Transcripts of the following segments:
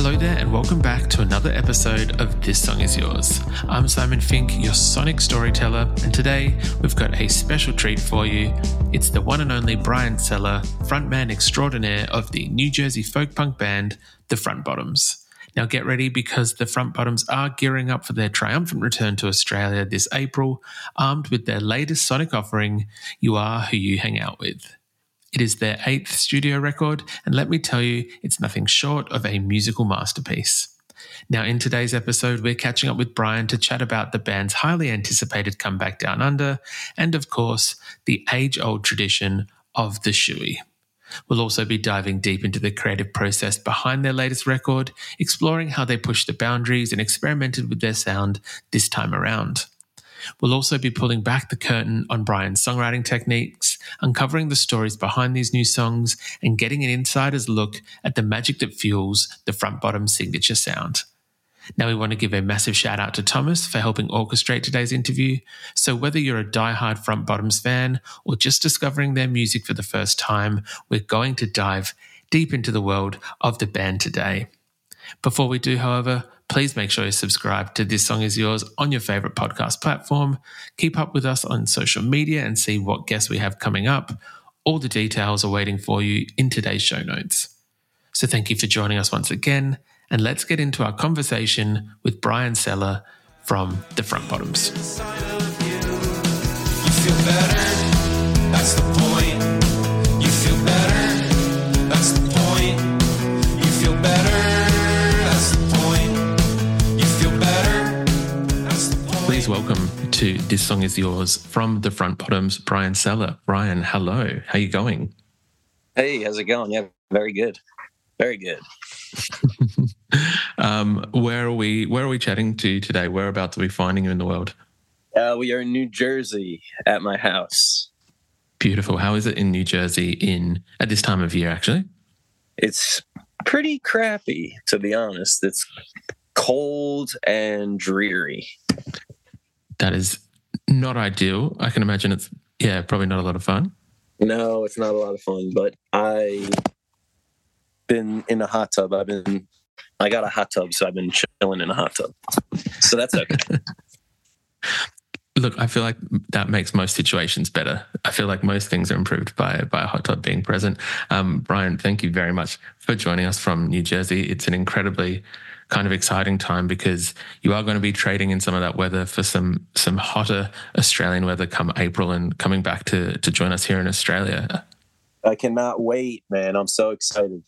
Hello there, and welcome back to another episode of This Song Is Yours. I'm Simon Fink, your sonic storyteller, and today we've got a special treat for you. It's the one and only Brian Sella, frontman extraordinaire of the New Jersey folk punk band, The Front Bottoms. Now get ready because the Front Bottoms are gearing up for their triumphant return to Australia this April, armed with their latest sonic offering, You Are Who You Hang Out With. It is their eighth studio record, and let me tell you, it's nothing short of a musical masterpiece. Now, in today's episode, we're catching up with Brian to chat about the band's highly anticipated comeback down under, and of course, the age old tradition of the shoey. We'll also be diving deep into the creative process behind their latest record, exploring how they pushed the boundaries and experimented with their sound this time around. We'll also be pulling back the curtain on Brian's songwriting techniques, uncovering the stories behind these new songs, and getting an insider's look at the magic that fuels the front bottom signature sound. Now, we want to give a massive shout out to Thomas for helping orchestrate today's interview. So, whether you're a die-hard Front Bottoms fan or just discovering their music for the first time, we're going to dive deep into the world of the band today. Before we do, however, Please make sure you subscribe to This Song Is Yours on your favorite podcast platform. Keep up with us on social media and see what guests we have coming up. All the details are waiting for you in today's show notes. So thank you for joining us once again, and let's get into our conversation with Brian Sella from The Front Bottoms. To This Song Is Yours from the Front Bottoms, Brian Sella. Brian, hello. How you going? Hey, how's it going? Yeah, very good. Very good. um, where are we where are we chatting to today? Whereabouts are we finding you in the world? Uh, we are in New Jersey at my house. Beautiful. How is it in New Jersey in at this time of year actually? It's pretty crappy, to be honest. It's cold and dreary that is not ideal. I can imagine it's yeah, probably not a lot of fun. No, it's not a lot of fun. But I been in a hot tub. I've been I got a hot tub, so I've been chilling in a hot tub. So that's okay. Look, I feel like that makes most situations better. I feel like most things are improved by by a hot tub being present. Um, Brian, thank you very much for joining us from New Jersey. It's an incredibly kind of exciting time because you are going to be trading in some of that weather for some some hotter Australian weather come April and coming back to to join us here in Australia. I cannot wait, man. I'm so excited.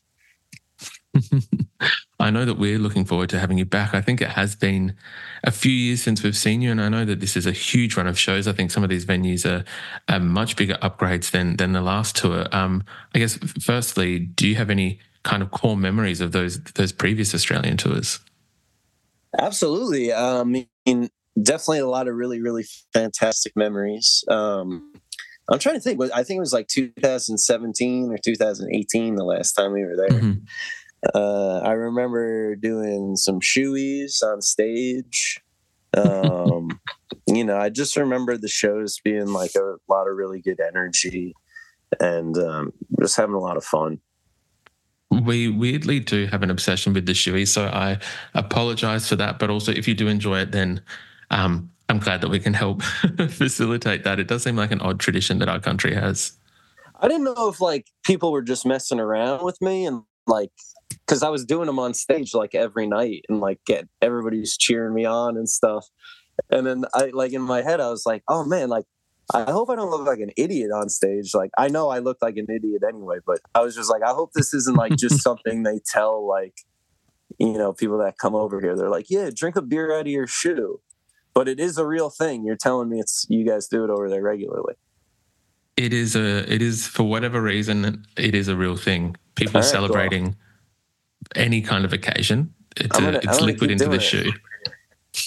I know that we're looking forward to having you back. I think it has been a few years since we've seen you, and I know that this is a huge run of shows. I think some of these venues are, are much bigger upgrades than than the last tour. Um, I guess, firstly, do you have any kind of core memories of those those previous Australian tours? Absolutely. Um, I mean, definitely a lot of really, really fantastic memories. Um, I'm trying to think. I think it was like 2017 or 2018 the last time we were there. Mm-hmm. Uh, I remember doing some shoeies on stage. Um, you know, I just remember the shows being like a lot of really good energy and um, just having a lot of fun we weirdly do have an obsession with the shoey, so I apologize for that. But also, if you do enjoy it, then um, I'm glad that we can help facilitate that. It does seem like an odd tradition that our country has. I didn't know if like people were just messing around with me and like because I was doing them on stage like every night and like get everybody's cheering me on and stuff. And then I like in my head I was like, oh man, like I hope I don't look like an idiot on stage. Like I know I look like an idiot anyway, but I was just like, I hope this isn't like just something they tell like, you know, people that come over here. They're like, yeah, drink a beer out of your shoe, but it is a real thing. You're telling me it's you guys do it over there regularly. It is a. It is for whatever reason. It is a real thing. People right, celebrating any kind of occasion. It's, gonna, a, it's liquid into the it. shoe.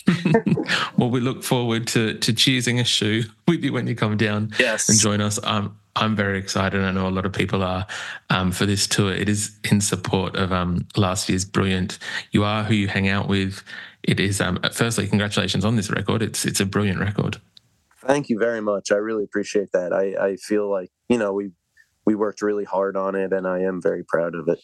well, we look forward to to choosing a shoe with you when you come down yes. and join us. I'm I'm very excited. I know a lot of people are um, for this tour. It is in support of um, last year's brilliant. You are who you hang out with. It is. Um, firstly, congratulations on this record. It's it's a brilliant record. Thank you very much. I really appreciate that. I, I feel like you know we we worked really hard on it, and I am very proud of it.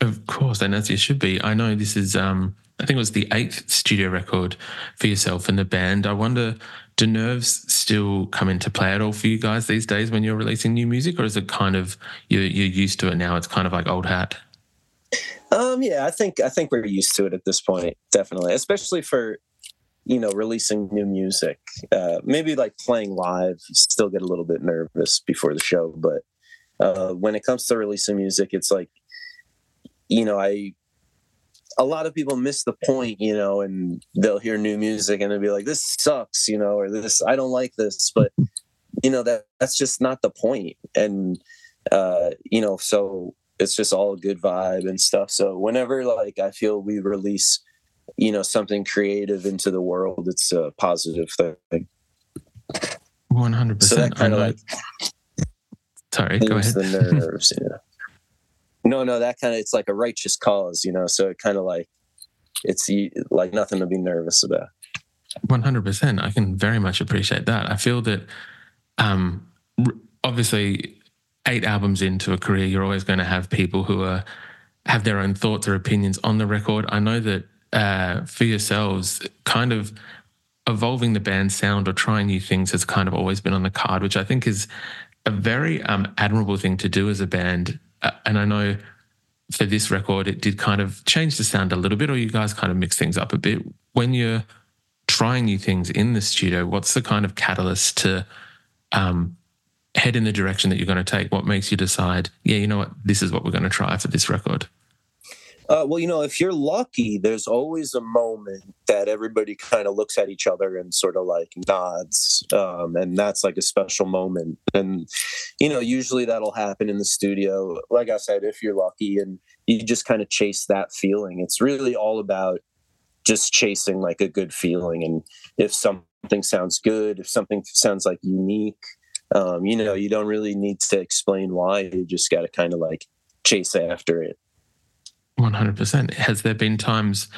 Of course, and as you should be. I know this is um, I think it was the eighth studio record for yourself and the band. I wonder, do nerves still come into play at all for you guys these days when you're releasing new music, or is it kind of you're, you're used to it now? It's kind of like old hat. Um, yeah, I think I think we're used to it at this point, definitely, especially for you know releasing new music. Uh, maybe like playing live, you still get a little bit nervous before the show, but uh, when it comes to releasing music, it's like you know I a lot of people miss the point, you know, and they'll hear new music and they'll be like, "This sucks," you know, or "This I don't like this," but you know that that's just not the point. And uh, you know, so it's just all good vibe and stuff. So whenever like I feel we release, you know, something creative into the world, it's a positive thing. One hundred percent. kind of like sorry, go ahead. The nerves, yeah no no that kind of it's like a righteous cause you know so it kind of like it's like nothing to be nervous about. 100% i can very much appreciate that. I feel that um obviously eight albums into a career you're always going to have people who are have their own thoughts or opinions on the record. I know that uh, for yourselves kind of evolving the band's sound or trying new things has kind of always been on the card which i think is a very um, admirable thing to do as a band and I know for this record, it did kind of change the sound a little bit, or you guys kind of mix things up a bit. When you're trying new things in the studio, what's the kind of catalyst to um, head in the direction that you're going to take? What makes you decide, yeah, you know what, this is what we're going to try for this record? Uh, well, you know, if you're lucky, there's always a moment that everybody kind of looks at each other and sort of like nods. Um, and that's like a special moment. And, you know, usually that'll happen in the studio. Like I said, if you're lucky and you just kind of chase that feeling, it's really all about just chasing like a good feeling. And if something sounds good, if something sounds like unique, um, you know, you don't really need to explain why. You just got to kind of like chase after it. 100%. Has there been times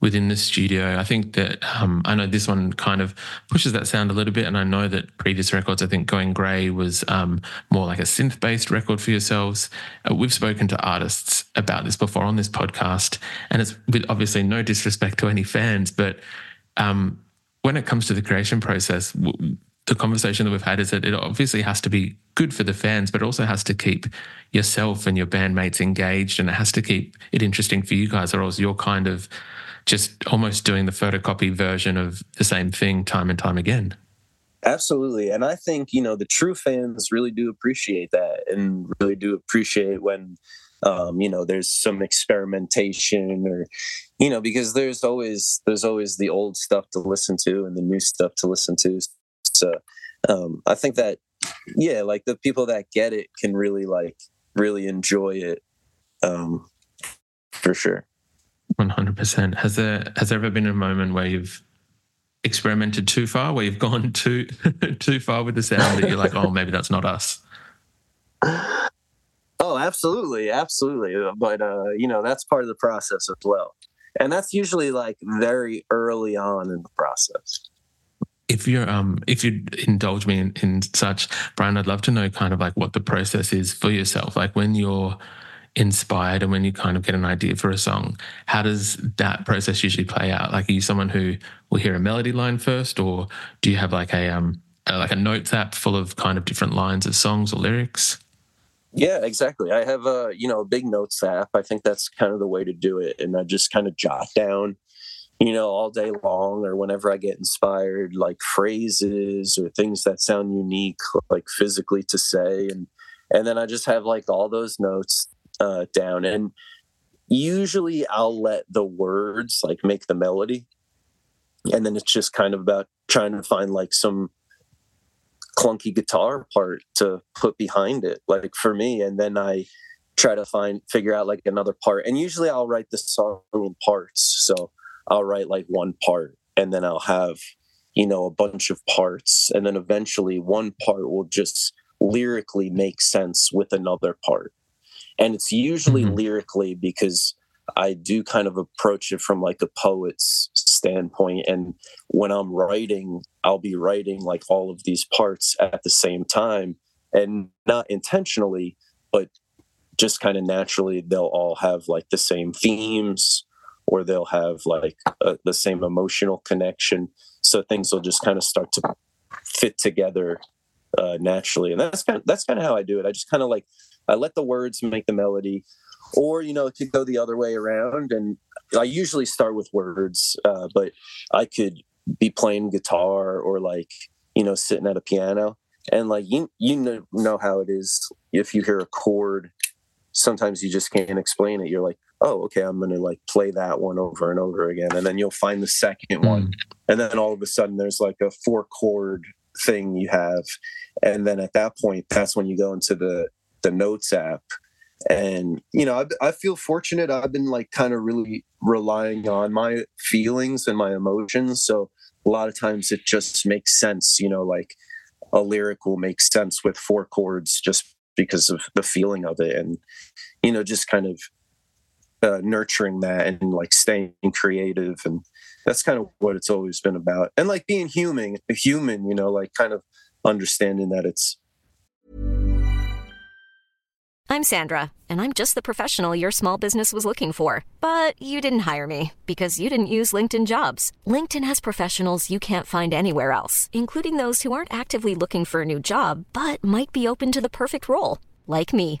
within the studio? I think that um, I know this one kind of pushes that sound a little bit. And I know that previous records, I think Going Grey was um, more like a synth based record for yourselves. Uh, we've spoken to artists about this before on this podcast. And it's with obviously no disrespect to any fans, but um, when it comes to the creation process, the conversation that we've had is that it obviously has to be good for the fans, but it also has to keep yourself and your bandmates engaged and it has to keep it interesting for you guys, or else you're kind of just almost doing the photocopy version of the same thing time and time again. Absolutely. And I think, you know, the true fans really do appreciate that and really do appreciate when um, you know, there's some experimentation or you know, because there's always there's always the old stuff to listen to and the new stuff to listen to. So um, I think that yeah, like the people that get it can really like really enjoy it um, for sure. One hundred percent. Has there has there ever been a moment where you've experimented too far, where you've gone too too far with the sound that you're like, oh, maybe that's not us? Oh, absolutely, absolutely. But uh, you know, that's part of the process as well, and that's usually like very early on in the process if you're um if you indulge me in, in such brian i'd love to know kind of like what the process is for yourself. Like when you're inspired and when you kind of get an idea for a song how does that process usually play out? Like are you someone who will hear a melody line first or do you have like a um a, like a notes app full of kind of different lines of songs or lyrics? Yeah exactly. I have a you know a big notes app. I think that's kind of the way to do it and i just kind of jot down you know, all day long or whenever I get inspired, like phrases or things that sound unique, like physically to say. And, and then I just have like all those notes uh, down. And usually I'll let the words like make the melody. And then it's just kind of about trying to find like some clunky guitar part to put behind it, like for me. And then I, try to find figure out like another part and usually i'll write the song in parts so I'll write like one part and then I'll have, you know, a bunch of parts. And then eventually one part will just lyrically make sense with another part. And it's usually mm-hmm. lyrically because I do kind of approach it from like a poet's standpoint. And when I'm writing, I'll be writing like all of these parts at the same time and not intentionally, but just kind of naturally, they'll all have like the same themes or they'll have like a, the same emotional connection. So things will just kind of start to fit together uh, naturally, and that's kind of, that's kind of how I do it. I just kind of like I let the words make the melody, or you know, it could go the other way around. And I usually start with words, uh, but I could be playing guitar or like you know sitting at a piano and like you you know, know how it is if you hear a chord sometimes you just can't explain it you're like oh, okay, I'm going to like play that one over and over again. And then you'll find the second mm. one. And then all of a sudden there's like a four chord thing you have. And then at that point, that's when you go into the, the notes app. And, you know, I, I feel fortunate. I've been like kind of really relying on my feelings and my emotions. So a lot of times it just makes sense, you know, like a lyric will make sense with four chords just because of the feeling of it. And, you know, just kind of uh, nurturing that and like staying creative and that's kind of what it's always been about. And like being human human you know like kind of understanding that it's i'm sandra and i'm just the professional your small business was looking for. But you didn't hire me because you didn't use linkedin jobs. Linkedin has professionals you can't find anywhere else including those who aren't actively looking for a new job but might be open to the perfect role like me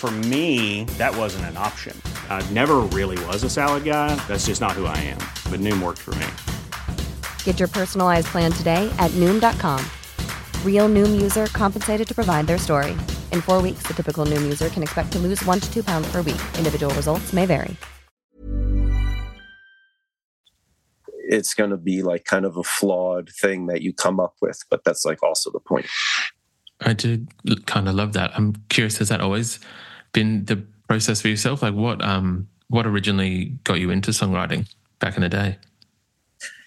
For me, that wasn't an option. I never really was a salad guy. That's just not who I am. But Noom worked for me. Get your personalized plan today at Noom.com. Real Noom user compensated to provide their story. In four weeks, the typical Noom user can expect to lose one to two pounds per week. Individual results may vary. It's going to be like kind of a flawed thing that you come up with, but that's like also the point. I did kind of love that. I'm curious, has that always been the process for yourself? Like what um what originally got you into songwriting back in the day?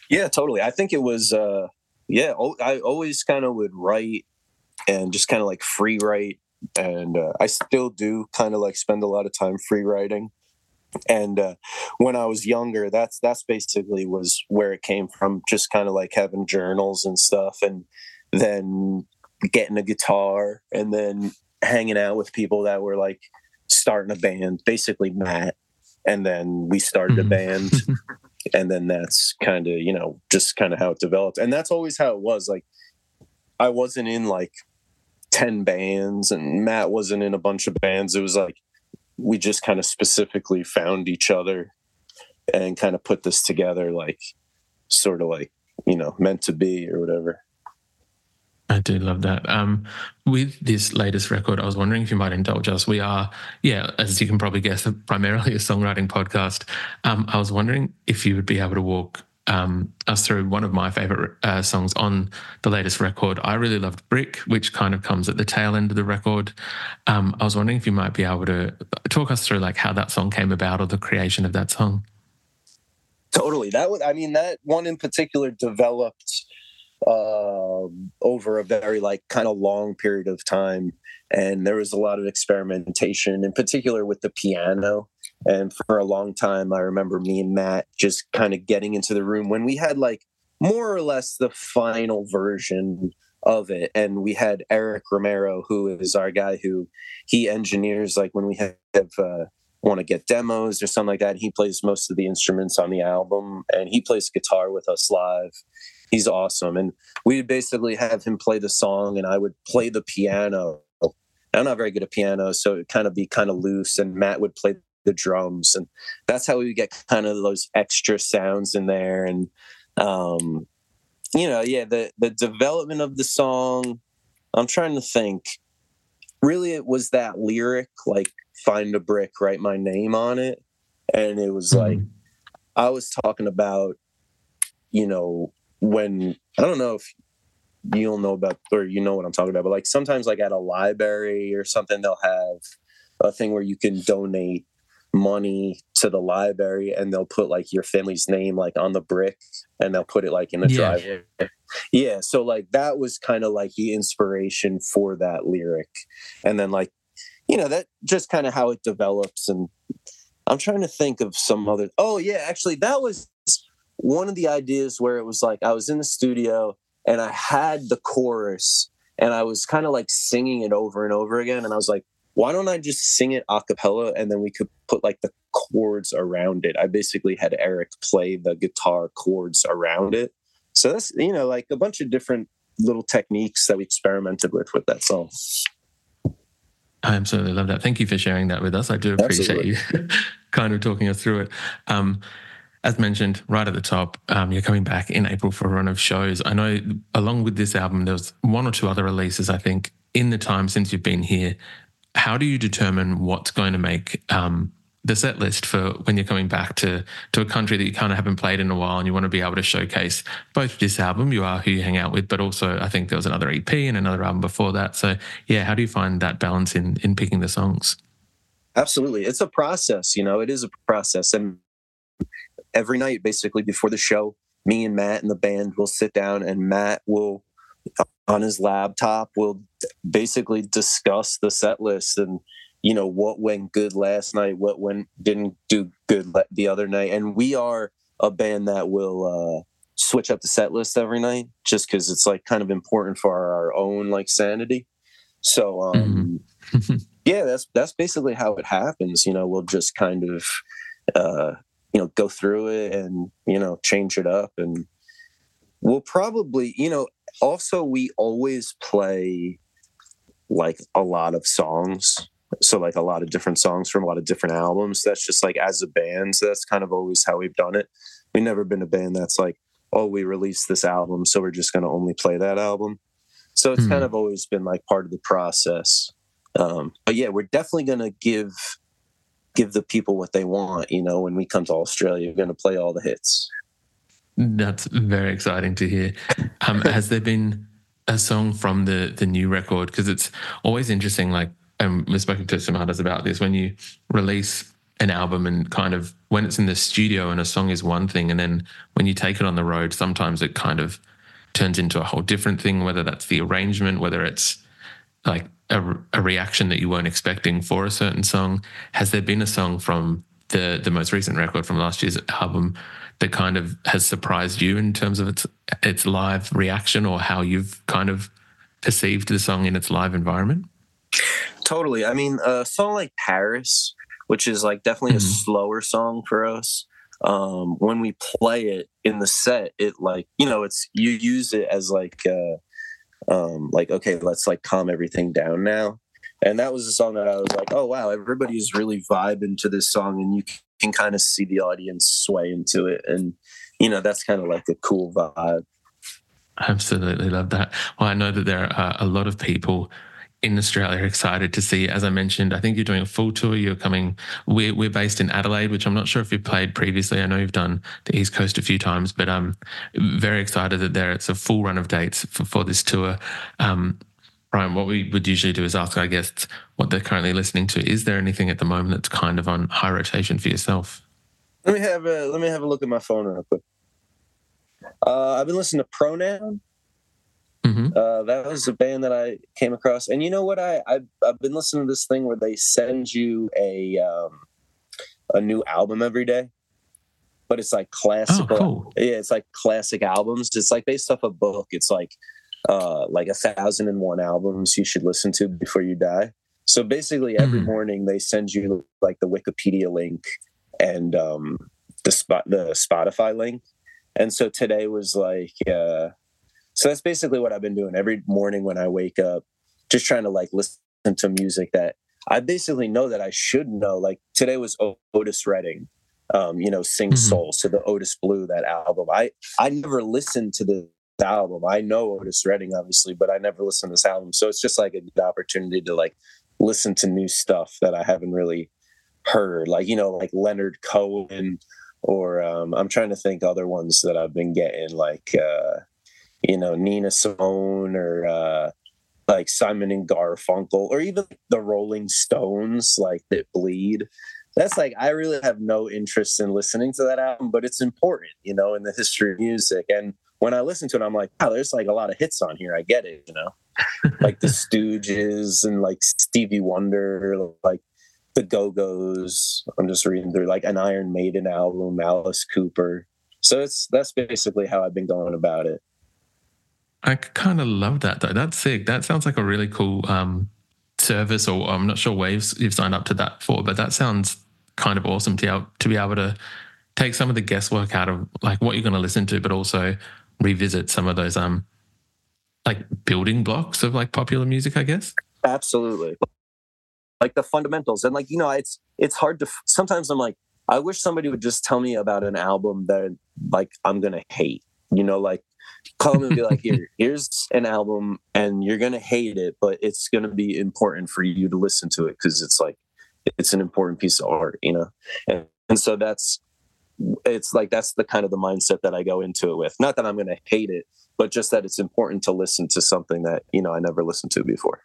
Yeah, totally. I think it was uh yeah, I always kind of would write and just kind of like free write and uh, I still do kind of like spend a lot of time free writing. And uh, when I was younger, that's that's basically was where it came from. Just kind of like having journals and stuff, and then getting a guitar, and then hanging out with people that were like starting a band, basically Matt. And then we started a mm-hmm. band. and then that's kind of, you know, just kind of how it developed. And that's always how it was. Like, I wasn't in like 10 bands, and Matt wasn't in a bunch of bands. It was like we just kind of specifically found each other and kind of put this together, like, sort of like, you know, meant to be or whatever. I do love that. Um, with this latest record, I was wondering if you might indulge us. We are, yeah, as you can probably guess, primarily a songwriting podcast. Um, I was wondering if you would be able to walk um, us through one of my favorite uh, songs on the latest record. I really loved Brick, which kind of comes at the tail end of the record. Um, I was wondering if you might be able to talk us through like how that song came about or the creation of that song. Totally. That was, I mean, that one in particular developed uh, over a very like kind of long period of time and there was a lot of experimentation in particular with the piano and for a long time i remember me and matt just kind of getting into the room when we had like more or less the final version of it. And we had Eric Romero, who is our guy who he engineers like when we have uh, want to get demos or something like that. He plays most of the instruments on the album and he plays guitar with us live. He's awesome. And we would basically have him play the song and I would play the piano. I'm not very good at piano, so it kind of be kind of loose. And Matt would play the drums. And that's how we would get kind of those extra sounds in there. And um, you know, yeah, the the development of the song. I'm trying to think. Really, it was that lyric, like "Find a brick, write my name on it," and it was like mm-hmm. I was talking about, you know, when I don't know if you don't know about or you know what I'm talking about, but like sometimes like at a library or something, they'll have a thing where you can donate money to the library and they'll put like your family's name like on the brick and they'll put it like in the yeah. driveway. Yeah. So like that was kind of like the inspiration for that lyric. And then like, you know, that just kind of how it develops. And I'm trying to think of some other oh yeah, actually that was one of the ideas where it was like I was in the studio and I had the chorus and I was kind of like singing it over and over again. And I was like, why don't I just sing it a cappella and then we could put like the chords around it? I basically had Eric play the guitar chords around it. So that's, you know, like a bunch of different little techniques that we experimented with with that song. I absolutely love that. Thank you for sharing that with us. I do appreciate absolutely. you kind of talking us through it. Um, as mentioned right at the top, um, you're coming back in April for a run of shows. I know along with this album, there was one or two other releases, I think, in the time since you've been here. How do you determine what's going to make um, the set list for when you're coming back to to a country that you kind of haven't played in a while and you want to be able to showcase both this album you are who you hang out with but also i think there was another ep and another album before that. So yeah how do you find that balance in in picking the songs? Absolutely. It's a process you know it is a process. And every night basically before the show me and matt and the band will sit down and matt will on his laptop will basically discuss the set list and you know what went good last night what went didn't do good the other night and we are a band that will uh, switch up the set list every night just because it's like kind of important for our own like sanity so um mm-hmm. yeah that's that's basically how it happens you know we'll just kind of uh you know go through it and you know change it up. And we'll probably you know also we always play like a lot of songs. So like a lot of different songs from a lot of different albums. That's just like as a band so that's kind of always how we've done it. We've never been a band that's like oh we released this album so we're just going to only play that album. So it's mm-hmm. kind of always been like part of the process. Um, but yeah we're definitely going to give give the people what they want you know when we come to australia we're going to play all the hits that's very exciting to hear. Um, has there been a song from the the new record? Because it's always interesting. Like, um, we've spoken to some others about this. When you release an album and kind of when it's in the studio and a song is one thing, and then when you take it on the road, sometimes it kind of turns into a whole different thing. Whether that's the arrangement, whether it's like a, a reaction that you weren't expecting for a certain song. Has there been a song from the the most recent record from last year's album that kind of has surprised you in terms of its its live reaction or how you've kind of perceived the song in its live environment? Totally. I mean, a song like Paris, which is like definitely mm-hmm. a slower song for us. Um, when we play it in the set, it like you know, it's you use it as like uh, um, like okay, let's like calm everything down now. And that was a song that I was like, oh wow, everybody's really vibing to this song, and you can kind of see the audience sway into it. And, you know, that's kind of like a cool vibe. Absolutely love that. Well, I know that there are a lot of people in Australia excited to see. As I mentioned, I think you're doing a full tour. You're coming. We're we're based in Adelaide, which I'm not sure if you've played previously. I know you've done the East Coast a few times, but I'm very excited that there it's a full run of dates for, for this tour. Um, Brian, what we would usually do is ask our guests what they're currently listening to. Is there anything at the moment that's kind of on high rotation for yourself? Let me have a let me have a look at my phone real quick. Uh, I've been listening to Pronoun. Mm-hmm. Uh, that was a band that I came across, and you know what? I I've, I've been listening to this thing where they send you a um, a new album every day but it's like classical. Oh, cool. Yeah, it's like classic albums. It's like based off a book. It's like uh like a thousand and one albums you should listen to before you die. So basically, every Mhm. morning they send you like the Wikipedia link and um, the spot the Spotify link. And so today was like, uh, so that's basically what I've been doing every morning when I wake up, just trying to like listen to music that I basically know that I should know. Like today was Otis Redding, um, you know, Sing Mhm. Soul, so the Otis Blue that album. I I never listened to the album. I know Otis Redding obviously, but I never listened to this album. So it's just like a good opportunity to like listen to new stuff that I haven't really heard, like you know, like Leonard Cohen, or um, I'm trying to think other ones that I've been getting, like uh, you know Nina Simone or uh, like Simon and Garfunkel, or even the Rolling Stones, like that bleed. That's like I really have no interest in listening to that album, but it's important, you know, in the history of music. And when I listen to it, I'm like, wow, there's like a lot of hits on here. I get it, you know like the Stooges and like Stevie Wonder, like the Go Go's. I'm just reading through like an Iron Maiden album, Alice Cooper. So it's that's basically how I've been going about it. I kind of love that though. That's sick. That sounds like a really cool um, service, or I'm not sure waves you've signed up to that for, but that sounds kind of awesome to to be able to take some of the guesswork out of like what you're going to listen to, but also revisit some of those um like building blocks of like popular music, I guess. Absolutely, like the fundamentals, and like you know, it's it's hard to. Sometimes I'm like, I wish somebody would just tell me about an album that like I'm gonna hate. You know, like call them and be like, here, here's an album, and you're gonna hate it, but it's gonna be important for you to listen to it because it's like it's an important piece of art, you know. And, and so that's it's like that's the kind of the mindset that I go into it with. Not that I'm gonna hate it, but just that it's important to listen to something that you know I never listened to before.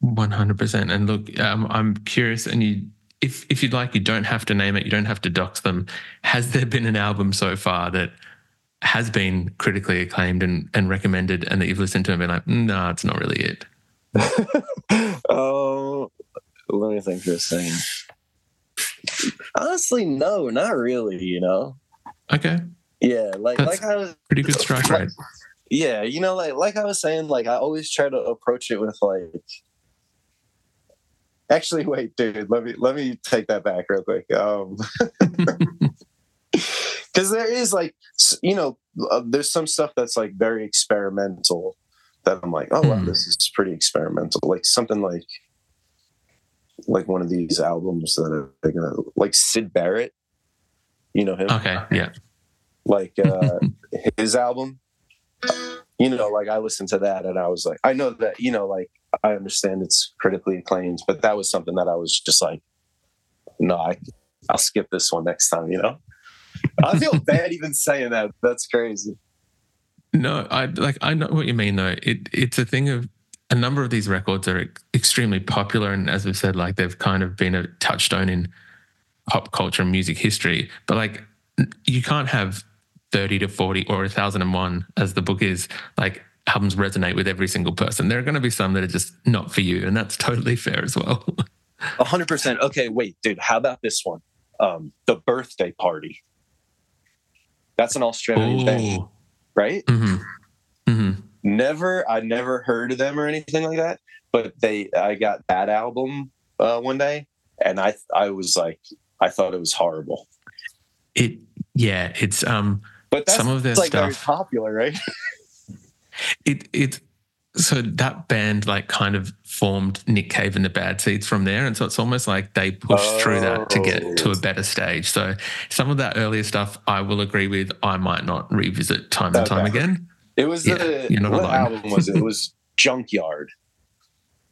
One hundred percent. And look, um, I'm curious, and you, if if you'd like, you don't have to name it. You don't have to dox them. Has there been an album so far that has been critically acclaimed and, and recommended, and that you've listened to and been like, no, it's not really it. oh, let me think for a second. Honestly, no, not really. You know, Okay, yeah, like That's- like I was, pretty good strike rate. yeah, you know, like like I was saying, like I always try to approach it with like. Actually, wait, dude. Let me let me take that back real quick. Um, because there is like you know, uh, there's some stuff that's like very experimental. That I'm like, oh wow, Hmm. this is pretty experimental. Like something like like one of these albums that are they're gonna like Syd Barrett. You know him, Okay, yeah, like uh, his album. You know, like I listened to that and I was like, I know that you know, like I understand it's critically acclaimed, but that was something that I was just like, no, I, I'll skip this one next time. You know, I feel bad even saying that. That's crazy. no, I like I know what you mean though. It it's a thing of a number of these records are extremely popular, and as we've said, like they've kind of been a touchstone in pop culture and music history. But like you can't have thirty to forty or a thousand and one, as the book is, like albums resonate with every single person. There are going to be some that are just not for you, and that's totally fair as well. A hundred percent. Okay, wait, dude. How about this one? Um, the birthday party. That's an Australian oh, right? hmm Mm-hmm. Never, I never heard of them or anything like that. But they, I got that album uh, one day, and I, I was like, I thought it was horrible. It yeah, it's um But that's some of their like very popular, right? it it so that band like kind of formed Nick Cave and the Bad Seeds from there, and so it's almost like they pushed through that to get oh, to a better stage. So some of that earlier stuff, I will agree with. I might not revisit time and time again. It was Yeah, the you're not what alone. album was it? It was Junkyard.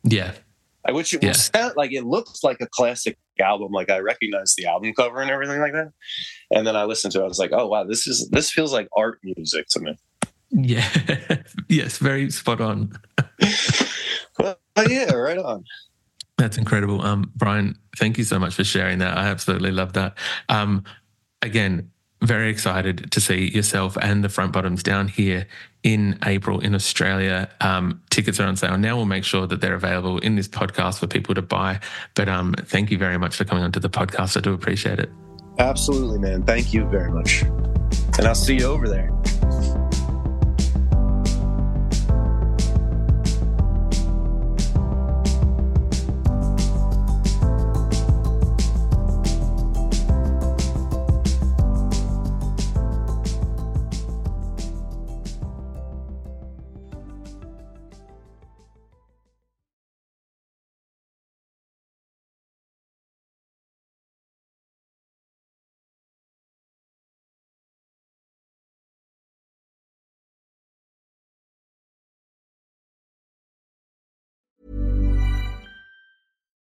Yeah, I- Which it Yeah. was like it looks like a classic album. Like I recognize the album cover and everything like that. And then I listened to it. I was like, oh wow, this is this feels like art music to me. yeah, yes, very spot on. Well, yeah, right on. That's incredible. Um, Brian, thank you so much for sharing that. I absolutely love that. Um, again, very excited to see yourself and the front bottoms down here in April in Australia. Um, tickets are on sale now. We'll make sure that they're available in this podcast for people to buy. But um, thank you very much for coming onto the podcast. I do appreciate it. Absolutely, man. Thank you very much. And I'll see you over there.